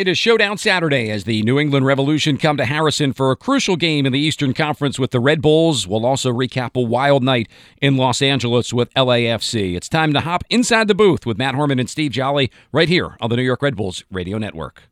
It is Showdown Saturday as the New England Revolution come to Harrison for a crucial game in the Eastern Conference with the Red Bulls. We'll also recap a wild night in Los Angeles with LAFC. It's time to hop inside the booth with Matt Harmon and Steve Jolley right here on the New York Red Bulls Radio Network.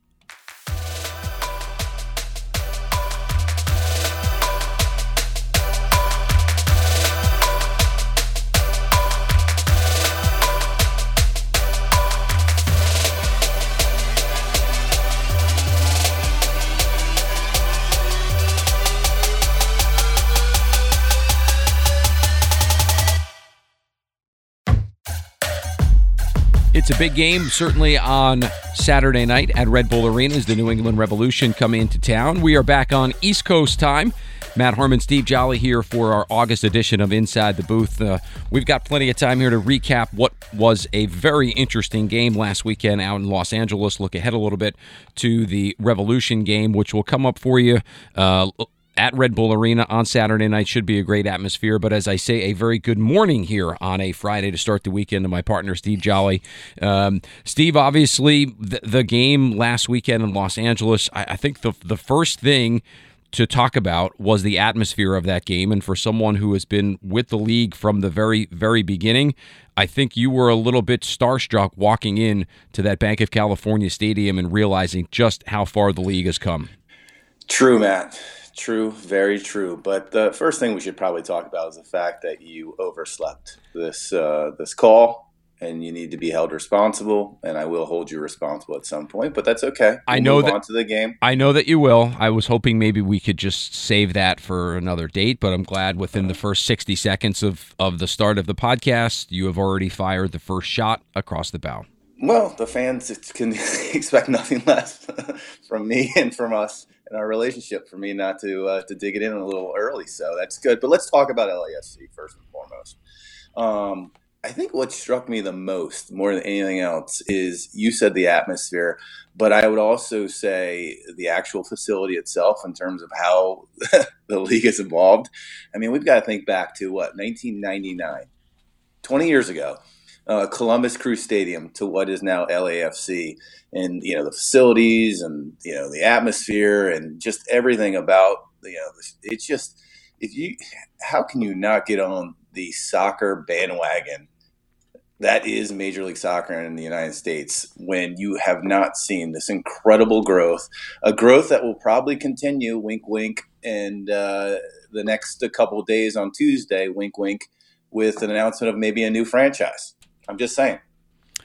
It's a big game, certainly on Saturday night at Red Bull Arena as the New England Revolution come into town. We are back on East Coast time. Matt Harmon, Steve Jolley here for our August edition of Inside the Booth. Uh, we've got plenty of time here to recap what was a very interesting game last weekend out in Los Angeles. Look ahead a little bit to the Revolution game, which will come up for you uh, at Red Bull Arena on Saturday night. Should be a great atmosphere. But as I say, a very good morning here on a Friday to start the weekend to my partner, Steve Jolley. Um, Steve, obviously, the, the, game last weekend in Los Angeles, I, I think the, the first thing to talk about was the atmosphere of that game. And for someone who has been with the league from the very, very beginning, I think you were a little bit starstruck walking in to that Banc of California stadium and realizing just how far the league has come. True, Matt. True, very true. But the first thing we should probably talk about is the fact that you overslept this uh, this call, and you need to be held responsible. And I will hold you responsible at some point, but that's okay. We'll I know that on to the game. I know that you will. I was hoping maybe we could just save that for another date, but I'm glad within the first 60 seconds of of the start of the podcast, you have already fired the first shot across the bow. Well, the fans can expect nothing less from me and from us in our relationship for me not to uh, to dig it in a little early. So that's good. But let's talk about LAFC first and foremost. Um, I think what struck me the most, more than anything else, is you said the atmosphere, but I would also say the actual facility itself in terms of how the league is involved. I mean, we've got to think back to what 1999, 20 years ago uh, Columbus Crew Stadium to what is now LAFC, and you know the facilities and you know the atmosphere and just everything about you know it's just if you how can you not get on the soccer bandwagon that is Major League Soccer in the United States when you have not seen this incredible growth, a growth that will probably continue, wink, wink, and uh, the next couple days on Tuesday, wink, wink, with an announcement of maybe a new franchise. I'm just saying.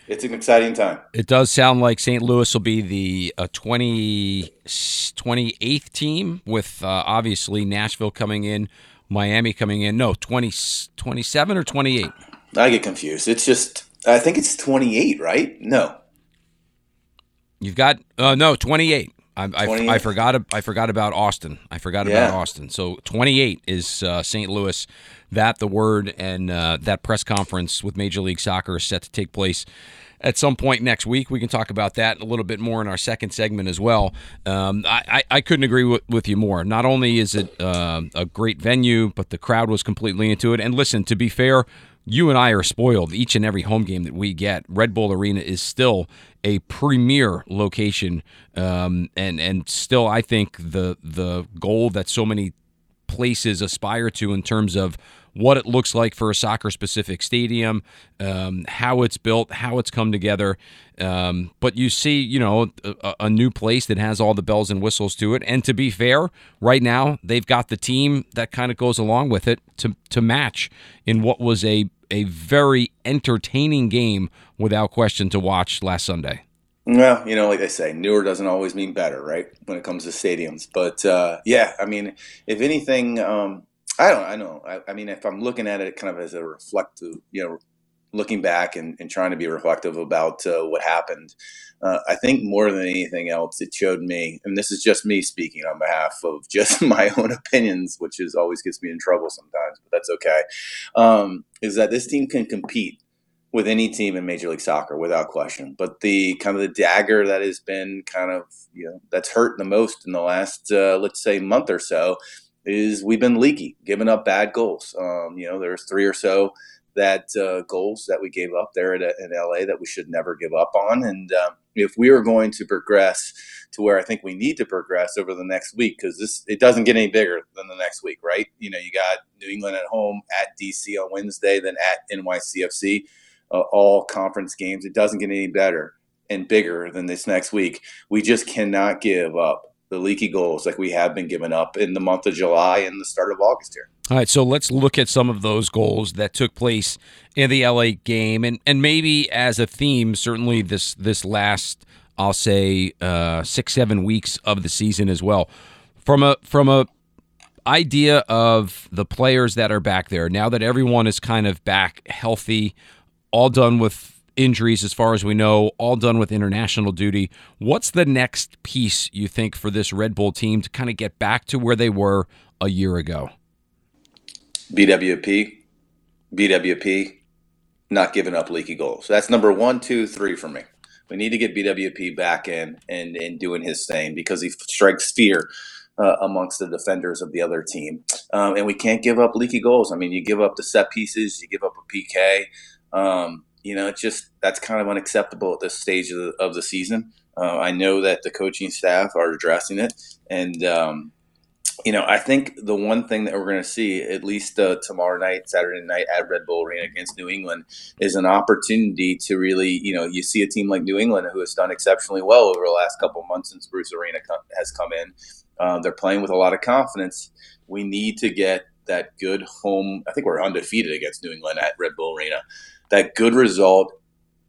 It's an exciting time. It does sound like St. Louis will be the uh, 20, 28th team, with uh, obviously Nashville coming in, Miami coming in. No, 20, 27 or 28? I get confused. It's just, I think it's 28, right? No. You've got, uh, no, 28. I, I, I, forgot. I forgot about Austin. I forgot yeah. about Austin. So 28 is uh, St. Louis. That the word and uh, that press conference with Major League Soccer is set to take place at some point next week. We can talk about that a little bit more in our second segment as well. Um, I, I, I, couldn't agree with, with, you more. Not only is it uh, a great venue, but the crowd was completely into it. And listen, to be fair, you and I are spoiled each and every home game that we get. Red Bull Arena is still a premier location, um, and and still I think the the goal that so many places aspire to in terms of what it looks like for a soccer specific stadium, um, how it's built, how it's come together. Um, but you see, you know, a, a, new place that has all the bells and whistles to it. And to be fair, right now they've got the team that kind of goes along with it to to match in what was a a very entertaining game without question to watch last Sunday. Well, you know, like I say, newer doesn't always mean better, right? When it comes to stadiums, but uh, yeah, I mean, if anything, um, I don't, I know, I, I, mean, if I'm looking at it kind of as a reflective, you know, looking back and, and trying to be reflective about uh, what happened, uh, I think more than anything else, it showed me, and this is just me speaking on behalf of just my own opinions, which is always gets me in trouble sometimes, but that's okay. Um, is that this team can compete with any team in Major League Soccer without question. But the kind of the dagger that has been kind of you know that's hurt the most in the last uh, let's say month or so is we've been leaky, giving up bad goals. Um, you know, there's three or so that uh, goals that we gave up there at, in LA that we should never give up on, and uh, if we are going to progress to where I think we need to progress over the next week, because this it doesn't get any bigger than the next week, right? You know, you got New England at home, at DC on Wednesday, then at NYCFC, uh, all conference games. It doesn't get any better and bigger than this next week. We just cannot give up the leaky goals like we have been giving up in the month of July and the start of August here. All right, so let's look at some of those goals that took place in the LA game, and and maybe as a theme, certainly this this last I'll say uh, six seven weeks of the season as well. From a from a idea of the players that are back there now that everyone is kind of back healthy, all done with injuries as far as we know, all done with international duty. What's the next piece you think for this Red Bull team to kind of get back to where they were a year ago? BWP, BWP, not giving up leaky goals. That's number one, two, three for me. We need to get BWP back in and, and doing his thing because he strikes fear uh, amongst the defenders of the other team. Um, and we can't give up leaky goals. I mean, you give up the set pieces, you give up a PK. Um, you know, it's just that's kind of unacceptable at this stage of the, of the season. Uh, I know that the coaching staff are addressing it, and um, you know, I think the one thing that we're going to see, at least uh, tomorrow night, Saturday night at Red Bull Arena against New England, is an opportunity to really, you know, you see a team like New England who has done exceptionally well over the last couple months since Bruce Arena has come in. Uh, they're playing with a lot of confidence. We need to get that good home. I think we're undefeated against New England at Red Bull Arena. That good result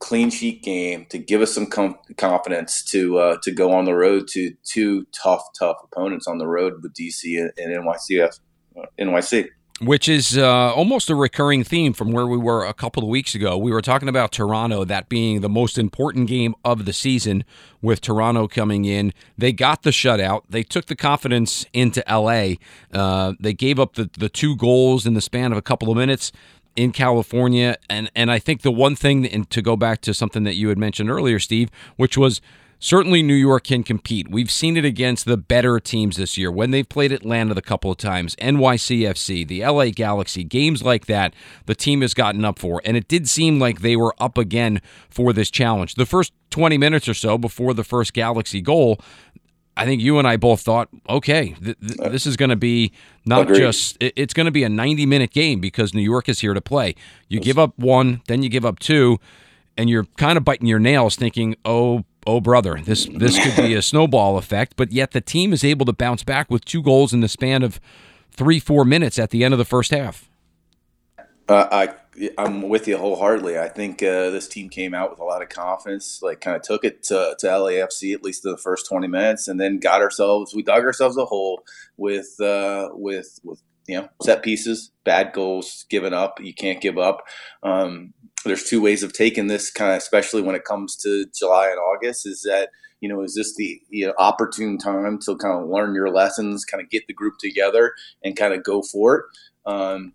clean sheet game to give us some com- confidence to uh, to go on the road to two tough, tough opponents on the road with DC and, NYCF, uh, NYC. Which is uh, almost a recurring theme from where we were a couple of weeks ago. We were talking about Toronto, that being the most important game of the season, with Toronto coming in. They got the shutout. They took the confidence into LA. Uh, they gave up the, the two goals in the span of a couple of minutes in California. And, and I think the one thing, and to go back to something that you had mentioned earlier, Steve, which was certainly New York can compete. We've seen it against the better teams this year when they've played Atlanta a couple of times, NYCFC, the LA Galaxy, games like that, the team has gotten up for. And it did seem like they were up again for this challenge. The first 20 minutes or so before the first Galaxy goal, I think you and I both thought, okay, th- th- this is going to be not Agreed. just, it- it's going to be a 90 minute game because New York is here to play. You give up one, then you give up two, and you're kind of biting your nails thinking, oh, oh, brother, this, this could be a snowball effect. But yet the team is able to bounce back with two goals in the span of three, four minutes at the end of the first half. Uh, I I'm with you wholeheartedly. I think uh, this team came out with a lot of confidence, like kind of took it to, to LAFC at least the first 20 minutes, and then got ourselves we dug ourselves a hole with uh, with with you know set pieces, bad goals given up. You can't give up. Um, there's two ways of taking this kind of, especially when it comes to July and August, is that you know is this the you know, opportune time to kind of learn your lessons, kind of get the group together, and kind of go for it. Um,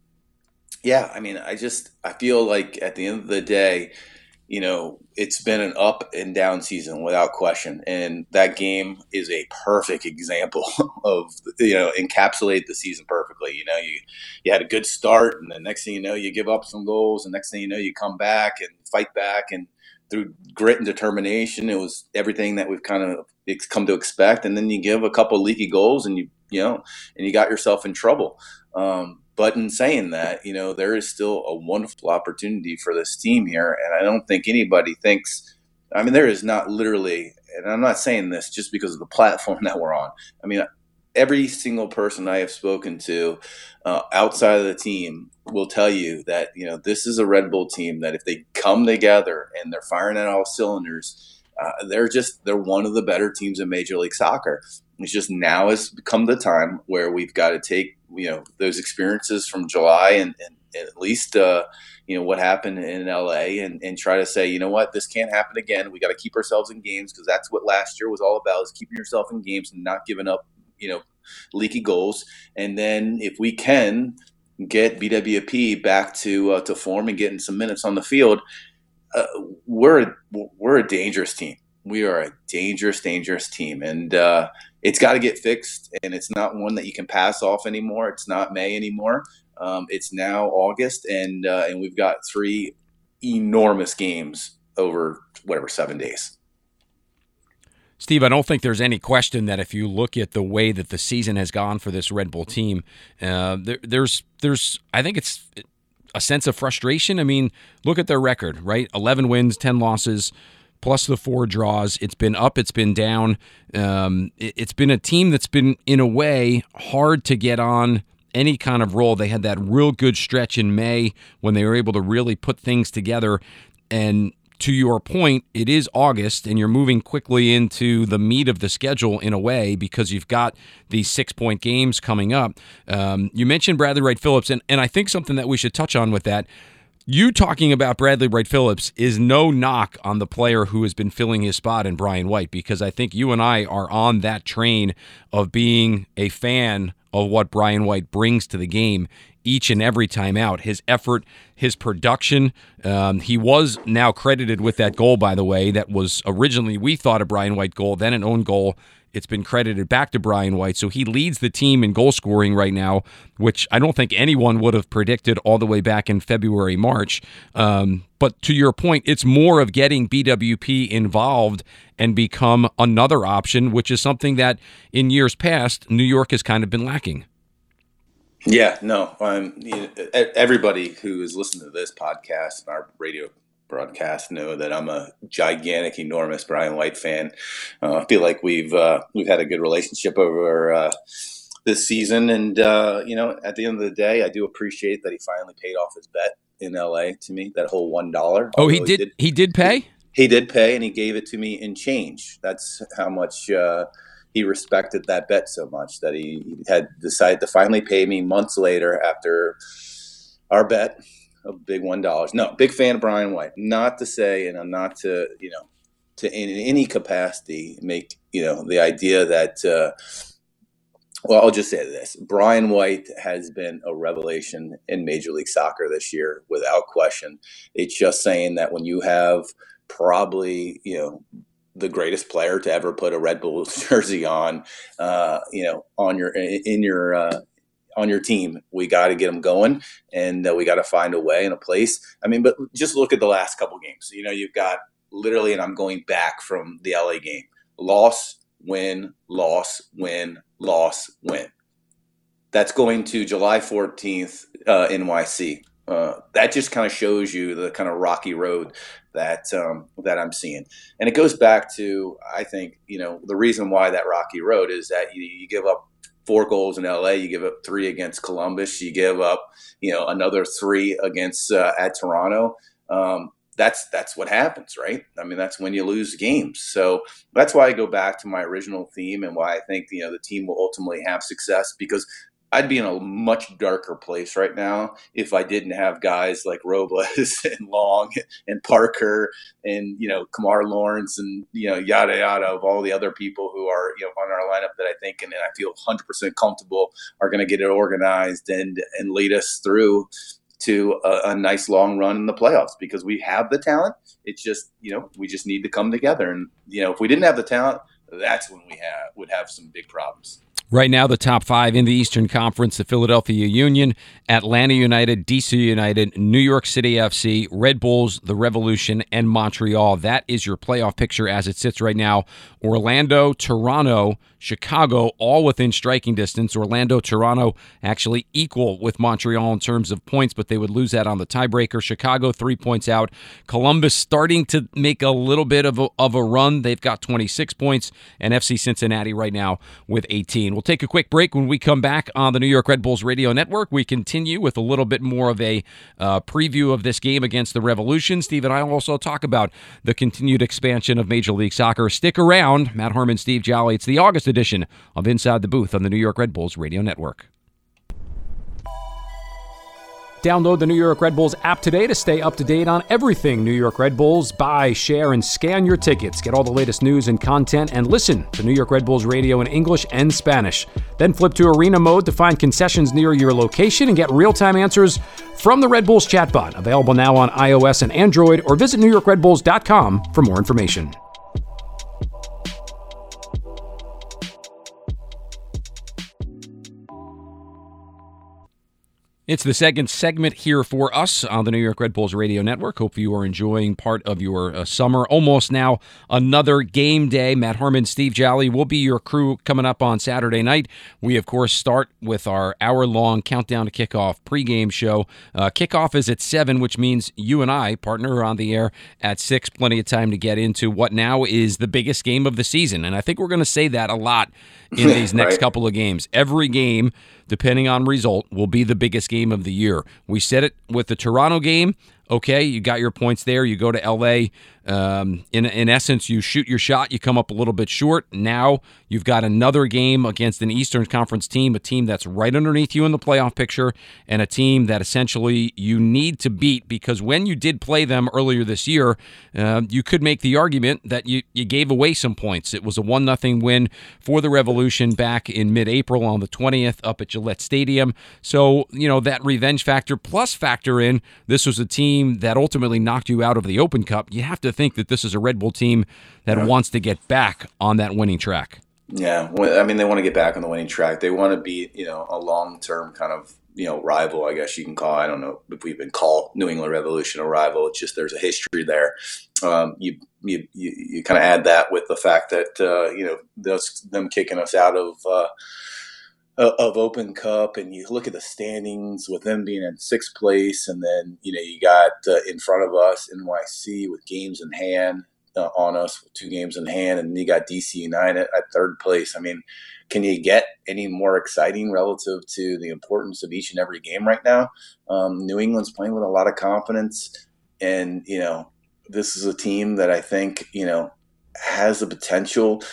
yeah, I mean, I just I feel like at the end of the day, you know, it's been an up and down season without question, and that game is a perfect example of you know encapsulate the season perfectly. You know, you you had a good start, and the next thing you know, you give up some goals, and next thing you know, you come back and fight back, and through grit and determination, it was everything that we've kind of come to expect. And then you give a couple leaky goals, and you you know, and you got yourself in trouble. Um, but in saying that, you know, there is still a wonderful opportunity for this team here. And I don't think anybody thinks, I mean, there is not literally, and I'm not saying this just because of the platform that we're on. I mean, every single person I have spoken to uh, outside of the team will tell you that, you know, this is a Red Bull team that if they come together and they're firing at all cylinders, uh, they're just, they're one of the better teams in Major League Soccer. It's just now has come the time where we've got to take you know those experiences from July and, and, and at least uh, you know what happened in LA and, and try to say you know what this can't happen again. We got to keep ourselves in games because that's what last year was all about is keeping yourself in games and not giving up you know leaky goals. And then if we can get BWP back to uh, to form and getting some minutes on the field, uh, we're we're a dangerous team. We are a dangerous, dangerous team, and uh, it's got to get fixed, and it's not one that you can pass off anymore. It's not May anymore. Um, it's now August, and uh, and we've got three enormous games over whatever seven days. Steve, I don't think there's any question that if you look at the way that the season has gone for this Red Bull team, uh, there, there's there's I think it's a sense of frustration. I mean, look at their record, right? 11 wins, 10 losses, plus the four draws. It's been up, it's been down. Um, it, it's been a team that's been, in a way, hard to get on any kind of role. They had that real good stretch in May when they were able to really put things together. And to your point, it is August and you're moving quickly into the meat of the schedule in a way because you've got these six point games coming up. Um, you mentioned Bradley Wright Phillips, and, and I think something that we should touch on with that. You talking about Bradley Wright Phillips is no knock on the player who has been filling his spot in Brian White because I think you and I are on that train of being a fan of what Brian White brings to the game each and every time out. His effort, his production. Um, he was now credited with that goal, by the way, that was originally, we thought, a Brian White goal, then an own goal. It's been credited back to Brian White. So he leads the team in goal scoring right now, which I don't think anyone would have predicted all the way back in February, March. Um, but to your point, it's more of getting BWP involved and become another option, which is something that in years past, New York has kind of been lacking. Yeah, no. Um, you know, everybody who is listening to this podcast and our radio broadcast know that I'm a gigantic, enormous Brian White fan. Uh, I feel like we've uh, we've had a good relationship over uh, this season, and uh, you know, at the end of the day, I do appreciate that he finally paid off his bet in LA to me. That whole one dollar. Oh, he did, he did. He did pay. He, he, did pay, and he gave it to me in change. That's how much uh, he respected that bet so much that he had decided to finally pay me months later after our bet a big one dollars. No, big fan of Brian White. Not to say, and I'm not to you know to in any capacity make you know the idea that. Uh, well, I'll just say this: Brian White has been a revelation in Major League Soccer this year, without question. It's just saying that when you have probably you know the greatest player to ever put a Red Bull jersey on, uh, you know, on your in your uh, on your team. We got to get them going, and uh, we got to find a way and a place. I mean, but just look at the last couple games. You know, you've got literally, and I'm going back from the LA game: loss, win, loss, win, loss, win. That's going to July 14th, uh, NYC. Uh, that just kind of shows you the kind of rocky road that um, that I'm seeing, and it goes back to I think you know the reason why that rocky road is that you, you give up four goals in LA, you give up three against Columbus, you give up you know another three against uh, at Toronto. Um, that's that's what happens, right? I mean, that's when you lose games. So that's why I go back to my original theme and why I think you know the team will ultimately have success because I'd be in a much darker place right now if I didn't have guys like Robles and Long and Parker and you know Kemar Lawrence and you know yada yada of all the other people who are you know on our lineup that I think and, and I feel 100% comfortable are going to get it organized and and lead us through to a, a, nice long run in the playoffs because we have the talent. It's just you know we just need to come together and you know if we didn't have the talent, that's when we have would have some big problems. Right now, the top five in the Eastern Conference the Philadelphia Union, Atlanta United, DC United, New York City FC, Red Bulls, the Revolution, and Montreal. That is your playoff picture as it sits right now. Orlando, Toronto, Chicago, all within striking distance. Orlando, Toronto actually equal with Montreal in terms of points, but they would lose that on the tiebreaker. Chicago, three points out. Columbus starting to make a little bit of a, of a run. They've got 26 points, and FC Cincinnati right now with 18. We'll take a quick break. When we come back on the New York Red Bulls Radio Network, we continue with a little bit more of a uh, preview of this game against the Revolution. Steve and I will also talk about the continued expansion of Major League Soccer. Stick around. Matt Harmon, Steve Jolley. It's the August edition of Inside the Booth on the New York Red Bulls Radio Network. Download the New York Red Bulls app today to stay up to date on everything New York Red Bulls. Buy, share, and scan your tickets. Get all the latest news and content and listen to New York Red Bulls radio in English and Spanish. Then flip to arena mode to find concessions near your location and get real time answers from the Red Bulls chatbot. Available now on iOS and Android, or visit NewYorkRedBulls.com for more information. It's the second segment here for us on the New York Red Bulls Radio Network. Hope you are enjoying part of your uh, summer. Almost now another game day. Matt Harmon, Steve Jolley will be your crew coming up on Saturday night. We, of course, start with our hour long countdown to kickoff pregame show. Uh, kickoff is at 7, which means you and I partner are on the air at 6. Plenty of time to get into what now is the biggest game of the season. And I think we're going to say that a lot in these next right. couple of games. Every game depending on result, will be the biggest game of the year. We said it with the Toronto game. Okay, you got your points there. You go to LA. Um, in in essence, you shoot your shot, you come up a little bit short. Now you've got another game against an Eastern Conference team, a team that's right underneath you in the playoff picture, and a team that essentially you need to beat because when you did play them earlier this year, uh, you could make the argument that you, you gave away some points. It was a one nothing win for the Revolution back in mid April on the twentieth up at Gillette Stadium. So you know that revenge factor plus factor in this was a team that ultimately knocked you out of the Open Cup. You have to think that this is a Red Bull team that yeah. wants to get back on that winning track. Yeah, I mean they want to get back on the winning track. They want to be, you know, a long-term kind of, you know, rival. I guess you can call. I don't know if we've even call New England Revolution a rival. It's just there's a history there. Um, you, you you you kind of add that with the fact that uh, you know those them kicking us out of. Uh, of Open Cup, and you look at the standings with them being in sixth place, and then you know you got uh, in front of us NYC with games in hand uh, on us with two games in hand, and you got DC United at third place. I mean, can you get any more exciting relative to the importance of each and every game right now? Um, New England's playing with a lot of confidence, and you know this is a team that I think you know has the potential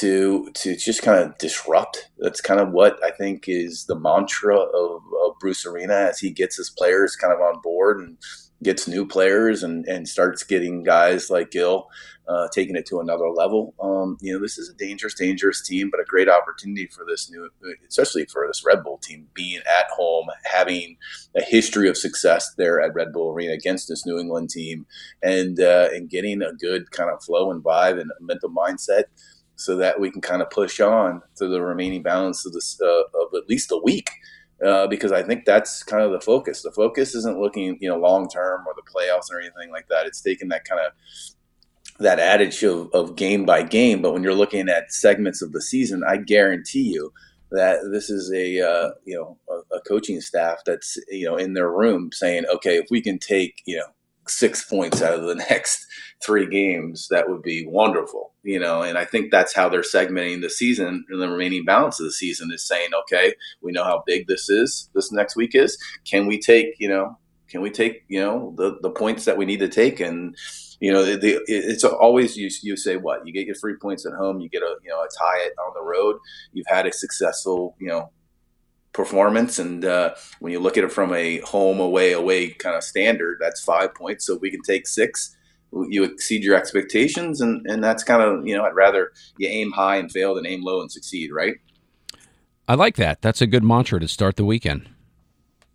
to to just kind of disrupt. That's kind of what I think is the mantra of, of Bruce Arena as he gets his players kind of on board and gets new players and, and starts getting guys like Gil uh, taking it to another level. Um, you know, this is a dangerous, dangerous team, but a great opportunity for this new, especially for this Red Bull team, being at home, having a history of success there at Red Bull Arena against this New England team, and uh, and getting a good kind of flow and vibe and mental mindset so that we can kind of push on to the remaining balance of this uh, of at least a week. Uh, because I think that's kind of the focus. The focus isn't looking, you know, long term or the playoffs or anything like that. It's taking that kind of that adage of, of game by game. But when you're looking at segments of the season, I guarantee you that this is a uh, you know a, a, coaching staff that's you know in their room saying, okay, if we can take you know six points out of the next three games, that would be wonderful. You know, and I think that's how they're segmenting the season and the remaining balance of the season is saying, okay, we know how big this is, this next week is. Can we take, you know, can we take, you know, the, the points that we need to take? And, you know, the, the, it's always you, you say what you get your three points at home, you get a, you know, a tie on the road. You've had a successful, you know, performance. And uh, when you look at it from a home away away kind of standard, that's five points. So we can take six. You exceed your expectations, and, and that's kind of you know I'd rather you aim high and fail than aim low and succeed, right? I like that. That's a good mantra to start the weekend.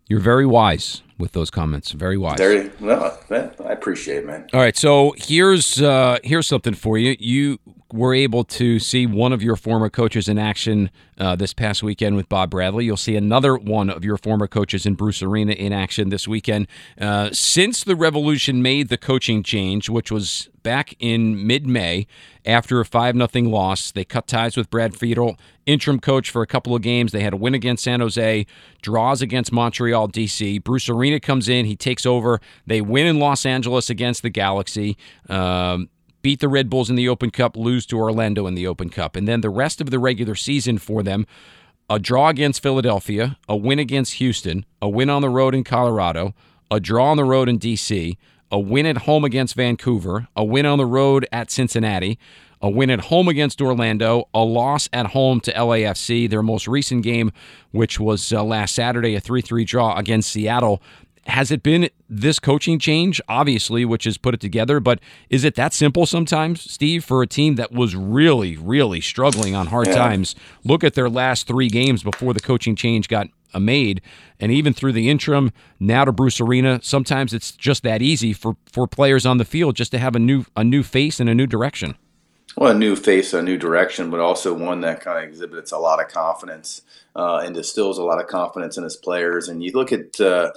You're very wise with those comments. Very wise. Very well. I appreciate it, man. All right, so here's uh, here's something for you. You were able to see one of your former coaches in action uh, this past weekend with Bob Bradley. You'll see another one of your former coaches in Bruce Arena in action this weekend. Uh, since the Revolution made the coaching change, which was back in mid-May after a 5 0 loss, they cut ties with Brad Friedel, interim coach for a couple of games. They had a win against San Jose, draws against Montreal, D.C. Bruce Arena comes in, he takes over. They win in Los Angeles against the Galaxy. Um, beat the Red Bulls in the Open Cup, lose to Orlando in the Open Cup. And then the rest of the regular season for them a draw against Philadelphia, a win against Houston, a win on the road in Colorado, a draw on the road in D.C., a win at home against Vancouver, a win on the road at Cincinnati, a win at home against Orlando, a loss at home to LAFC, their most recent game, which was uh, last Saturday, a 3 3 draw against Seattle has it been this coaching change, obviously, which has put it together? But is it that simple sometimes, Steve, for a team that was really, really struggling on hard yeah. times? Look at their last three games before the coaching change got made, and even through the interim, now to Bruce Arena. Sometimes it's just that easy for for players on the field just to have a new a new face and a new direction. well, a new face, a new direction, but also one that kind of exhibits a lot of confidence uh, and distills a lot of confidence in his players. And you look at uh,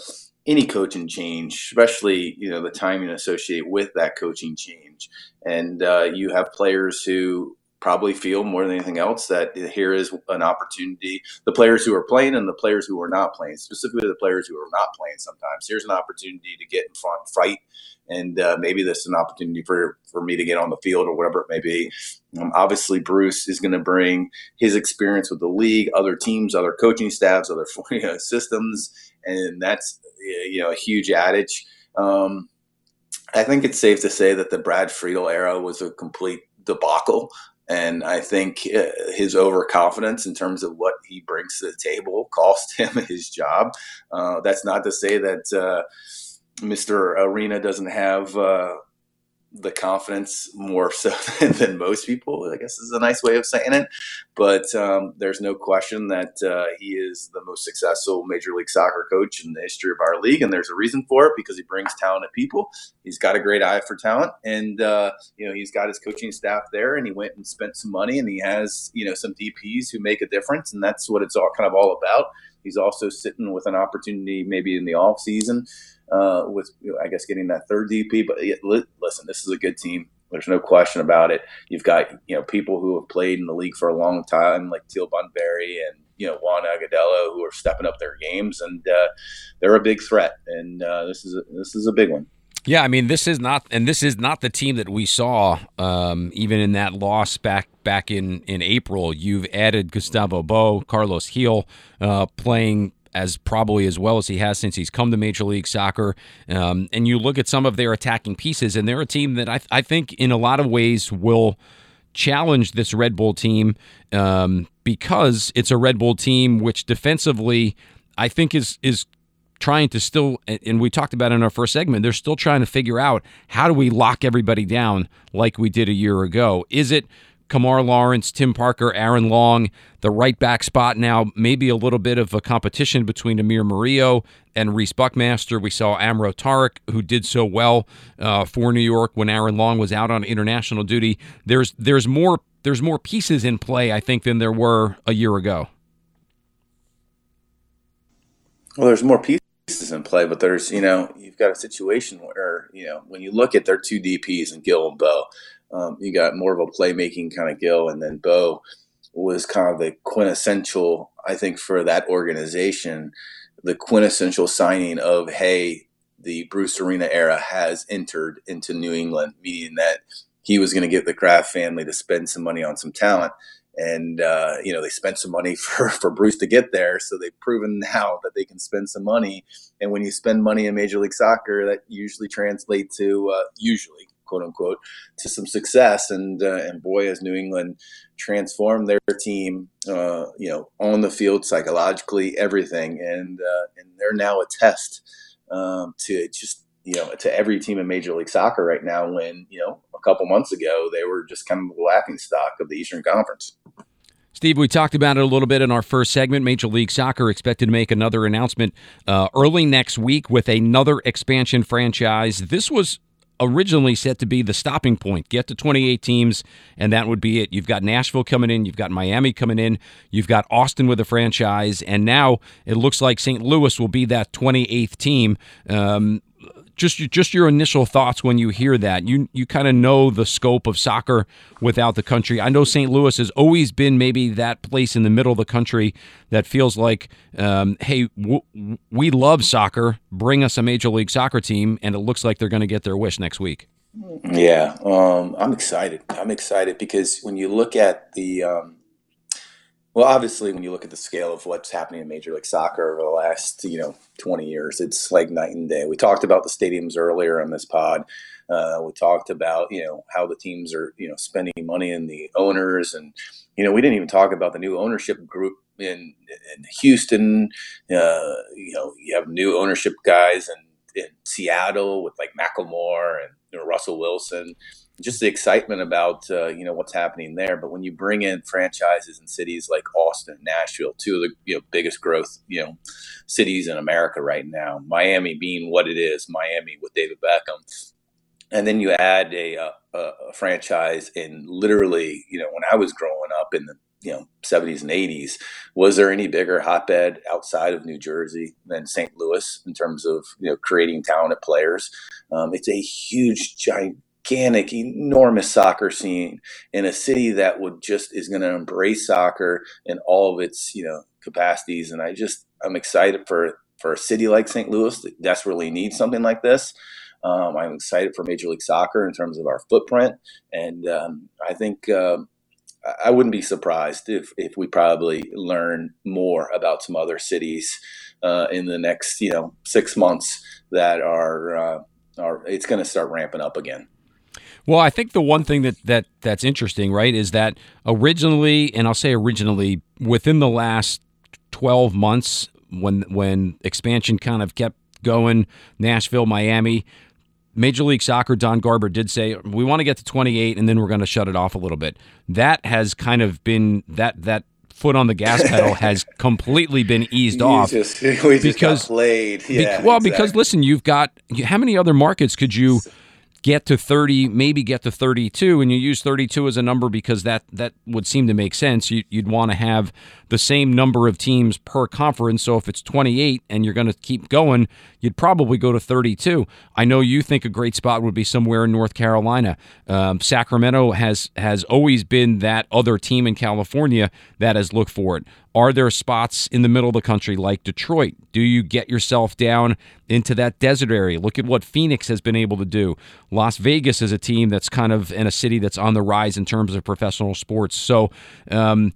any coaching change, especially you know the timing associated with that coaching change, and uh, you have players who probably feel more than anything else that here is an opportunity. The players who are playing and the players who are not playing, specifically the players who are not playing sometimes, here's an opportunity to get in front, fight, and uh, maybe this is an opportunity for, for me to get on the field or whatever it may be. Um, obviously, Bruce is going to bring his experience with the league, other teams, other coaching staffs, other you know, systems, and that's you know a huge adage. Um, I think it's safe to say that the Brad Friedel era was a complete debacle. And I think uh, his overconfidence in terms of what he brings to the table cost him his job. Uh, that's not to say that uh, Mr. Arena doesn't have uh, the confidence more so than, than, most people. I guess is a nice way of saying it. But um, there's no question that uh, he is the most successful Major League Soccer coach in the history of our league, and there's a reason for it because he brings talented people. He's got a great eye for talent, and uh, you know he's got his coaching staff there, and he went and spent some money, and he has you know some DPS who make a difference, and that's what it's all kind of all about. He's also sitting with an opportunity maybe in the off season uh, with I guess getting that third DP. But listen, this is a good team. There's no question about it. You've got you know people who have played in the league for a long time, like Teal Bunbury and you know Juan Agudelo, who are stepping up their games, and uh, they're a big threat. And uh, this is a, this is a big one. Yeah, I mean, this is not, and this is not the team that we saw um, even in that loss back back in in April. You've added Gustavo Bou, Carlos Gil, uh, playing as probably as well as he has since he's come to Major League Soccer. Um, and you look at some of their attacking pieces, and they're a team that I, I think in a lot of ways will challenge this Red Bull team um, because it's a Red Bull team which defensively I think is is trying to still and we talked about in our first segment they're still trying to figure out how do we lock everybody down like we did a year ago is it Kemar Lawrence, Tim Parker, Aaron Long, the right back spot now, maybe a little bit of a competition between Amir Murillo and Reese Buckmaster. We saw Amro Tarek, who did so well uh, for New York when Aaron Long was out on international duty. There's there's more there's more pieces in play, I think, than there were a year ago. Well, there's more pieces in play, but there's you know you've got a situation where you know when you look at their two DPS and Gil and Bou, um, you got more of a playmaking kind of Gil, and then Bou was kind of the quintessential, I think, for that organization, the quintessential signing of, hey, the Bruce Arena era has entered into New England, meaning that he was going to get the Kraft family to spend some money on some talent. And, uh, you know, they spent some money for, for Bruce to get there. So they've proven now that they can spend some money. And when you spend money in Major League Soccer, that usually translates to, uh, usually, quote unquote, to some success. And uh, and boy, has New England transformed their team, uh, you know, on the field, psychologically, everything, and uh, and they're now a test um, to just you know to every team in Major League Soccer right now. When you know a couple months ago they were just kind of the laughing stock of the Eastern Conference. Steve, we talked about it a little bit in our first segment. Major League Soccer expected to make another announcement uh, early next week with another expansion franchise. This was originally set to be the stopping point. Get to 28 teams, and that would be it. You've got Nashville coming in, you've got Miami coming in, you've got Austin with a franchise, and now it looks like St. Louis will be that 28th team. Um, just just your initial thoughts when you hear that. You you kind of know the scope of soccer without the country. I know St. Louis has always been maybe that place in the middle of the country that feels like, um, hey, w- we love soccer. Bring us a major league soccer team, and it looks like they're going to get their wish next week. Yeah, um, I'm excited. I'm excited because when you look at the um, well, obviously, when you look at the scale of what's happening in Major League Soccer over the last, you know, 20 years, it's like night and day. We talked about the stadiums earlier on this pod. Uh, we talked about, you know, how the teams are, you know, spending money and the owners, and you know, we didn't even talk about the new ownership group in in Houston. Uh, you know, you have new ownership guys in, in Seattle with like Macklemore and you know, Russell Wilson just the excitement about uh, you know what's happening there. But when you bring in franchises in cities like Austin, Nashville, two of the you know biggest growth you know cities in America right now, Miami being what it is, Miami with David Beckham, and then you add a, a, a franchise in literally, you know, when I was growing up in the you know 70s and 80s was there any bigger hotbed outside of new jersey than st louis in terms of you know creating talented players um, it's a huge gigantic enormous soccer scene in a city that would just is going to embrace soccer in all of its you know capacities. And i just i'm excited for for a city like st louis that desperately needs something like this. Um, I'm excited for Major League Soccer in terms of our footprint, and um, I think um, I wouldn't be surprised if, if we probably learn more about some other cities uh, in the next you know six months that are uh, are it's going to start ramping up again. Well, I think the one thing that, that that's interesting, right, is that originally, and I'll say originally, within the last twelve months, when when expansion kind of kept going, Nashville, Miami, Major League Soccer, Don Garber did say we want to get to 28 and then we're going to shut it off a little bit. That has kind of been that that foot on the gas pedal has completely been eased off just, because played. Yeah, be, well, exactly. because listen, you've got how many other markets could you get to 30, maybe get to 32, and you use 32 as a number because that that would seem to make sense. You, would want to have the same number of teams per conference. So if it's 28 and you're going to keep going, you'd probably go to 32. I know you think a great spot would be somewhere in North Carolina. Um, Sacramento has has always been that other team in California that has looked for it. Are there spots in the middle of the country like Detroit? Do you get yourself down into that desert area? Look at what Phoenix has been able to do. Las Vegas is a team that's kind of in a city that's on the rise in terms of professional sports. So, um,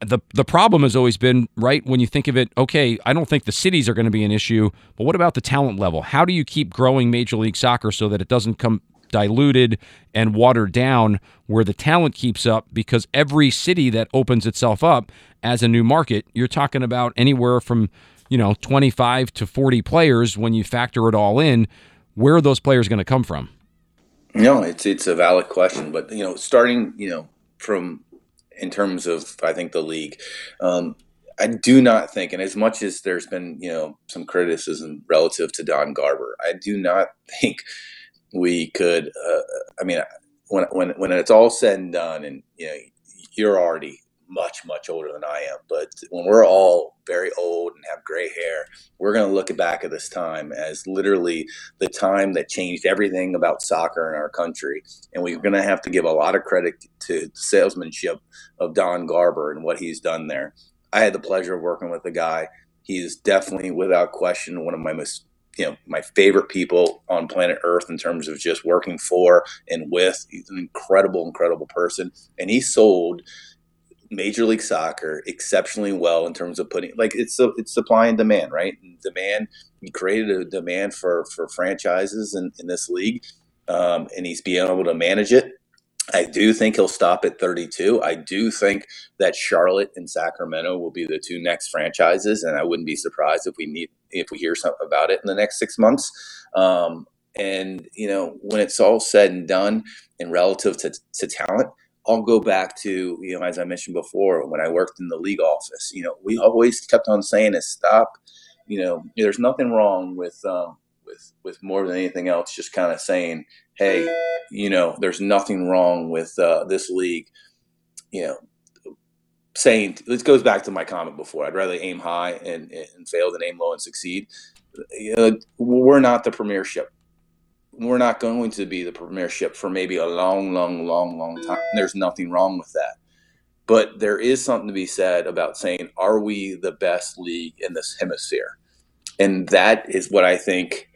the the problem has always been right when you think of it. Okay, I don't think the cities are going to be an issue, but what about the talent level? How do you keep growing Major League Soccer so that it doesn't come diluted and watered down where the talent keeps up? Because every city that opens itself up as a new market, you're talking about anywhere from you know 25 to 40 players when you factor it all in. Where are those players going to come from? No, it's it's a valid question, but you know, starting you know from in terms of I think the league. Um, I do not think, and as much as there's been you know some criticism relative to Don Garber, I do not think we could. Uh, I mean, when when when it's all said and done, and you know you're already much much older than I am, but when we're all very old and have gray hair, we're going to look back at this time as literally the time that changed everything about soccer in our country, and we're going to have to give a lot of credit to the salesmanship of Don Garber and what he's done there. I had the pleasure of working with the guy. He is definitely, without question, one of my most you know my favorite people on planet earth in terms of just working for and with he's an incredible incredible person and he sold Major League Soccer exceptionally well in terms of putting like it's it's supply and demand, right? And demand. He created a demand for for franchises in, in this league, um, and he's being able to manage it. I do think he'll stop at 32. I do think that Charlotte and Sacramento will be the two next franchises, and I wouldn't be surprised if we need if we hear something about it in the next six months. Um, and you know, when it's all said and done, and relative to, to talent, I'll go back to, you know, as I mentioned before, when I worked in the league office, you know, we always kept on saying is stop, you know, there's nothing wrong with, um, with, with more than anything else, just kind of saying, Hey, you know, there's nothing wrong with, uh, this league, you know, saying, this goes back to my comment before, I'd rather aim high and, and fail than aim low and succeed. You know, we're not the premiership we're not going to be the premiership for maybe a long, long, long, long time. There's nothing wrong with that. But there is something to be said about saying, are we the best league in this hemisphere? And that is what I think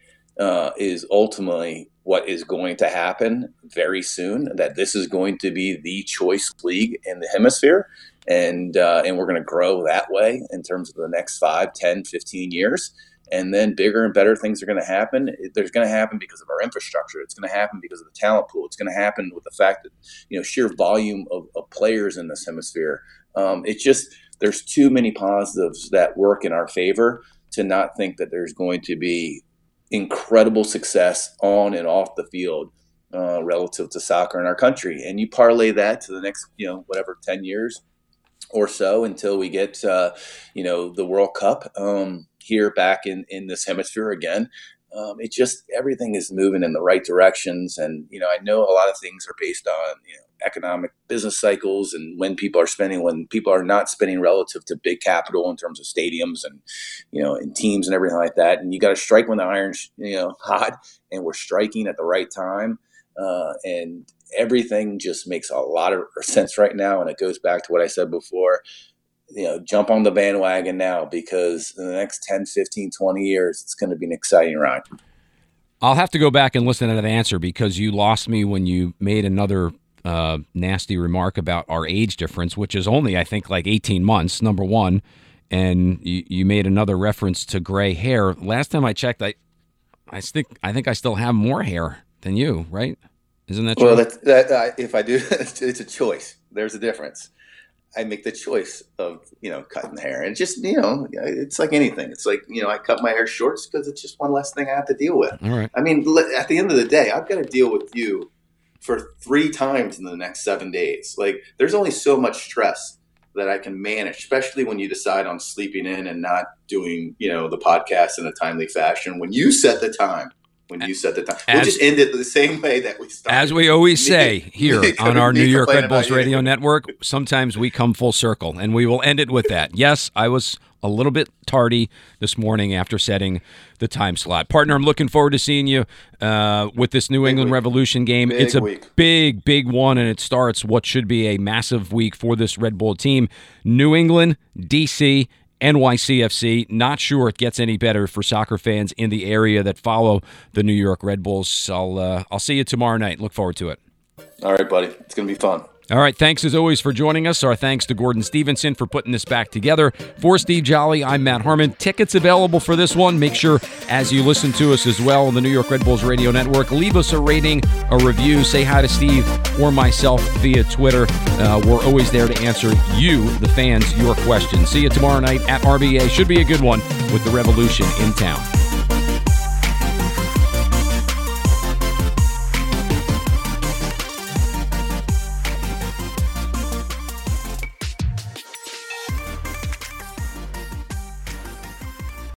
uh, is ultimately what is going to happen very soon. That this is going to be the choice league in the hemisphere. And, uh, and we're going to grow that way in terms of the next 5, 10, 15 years and then bigger and better things are going to happen. There's going to happen because of our infrastructure. It's going to happen because of the talent pool. It's going to happen with the fact that you know sheer volume of, of players in this hemisphere. Um, it's just there's too many positives that work in our favor to not think that there's going to be incredible success on and off the field uh, relative to soccer in our country. And you parlay that to the next you know whatever ten years or so until we get uh, you know the World Cup. Um, here back in, in this hemisphere again, Um, it just everything is moving in the right directions, and you know I know a lot of things are based on you know economic business cycles and when people are spending when people are not spending relative to big capital in terms of stadiums and you know and teams and everything like that. And you got to strike when the iron's you know hot and we're striking at the right time. Uh, and everything just makes a lot of sense right now. And it goes back to what i said before you know jump on the bandwagon now because in the next 10 15 20 years it's going to be an exciting ride. I'll have to go back and listen to that answer because you lost me when you made another uh, nasty remark about our age difference, which is only, I think, like 18 months, number one. And you, you made another reference to gray hair. Last time I checked, I, I think I think I still have more hair than you, right? Isn't that true? Well, that, that uh, if I do, it's a choice. There's a difference. I make the choice of you know cutting the hair, and just you know, it's like anything. It's like you know, I cut my hair short because it's just one less thing I have to deal with. All right. I mean, at the end of the day, I've got to deal with you for three times in the next seven days. Like there's only so much stress that I can manage, especially when you decide on sleeping in and not doing, you know, the podcast in a timely fashion. When you set the time, when you set the time, as, we'll just end it the same way that we started. As we always say here on our New York Red Bulls Radio Network, sometimes we come full circle, and we will end it with that. Yes, I was a little bit tardy this morning after setting the time slot. Partner, I'm looking forward to seeing you uh, with this New big England week. Revolution game. Big it's a week. big, big one, and it starts what should be a massive week for this Red Bull team. New England, DC, NYCFC. Not sure it gets any better for soccer fans in the area that follow the New York Red Bulls. I'll uh, I'll see you tomorrow night. Look forward to it. All right, buddy. It's gonna be fun. All right. Thanks as always for joining us. Our thanks to Gordon Stevenson for putting this back together. For Steve Jolley, I'm Matt Harmon. Tickets available for this one. Make sure as you listen to us as well on the New York Red Bulls Radio Network, leave us a rating, a review, say hi to Steve or myself via Twitter. Uh, we're always there to answer you, the fans, your questions. See you tomorrow night at RBA. Should be a good one with the Revolution in town.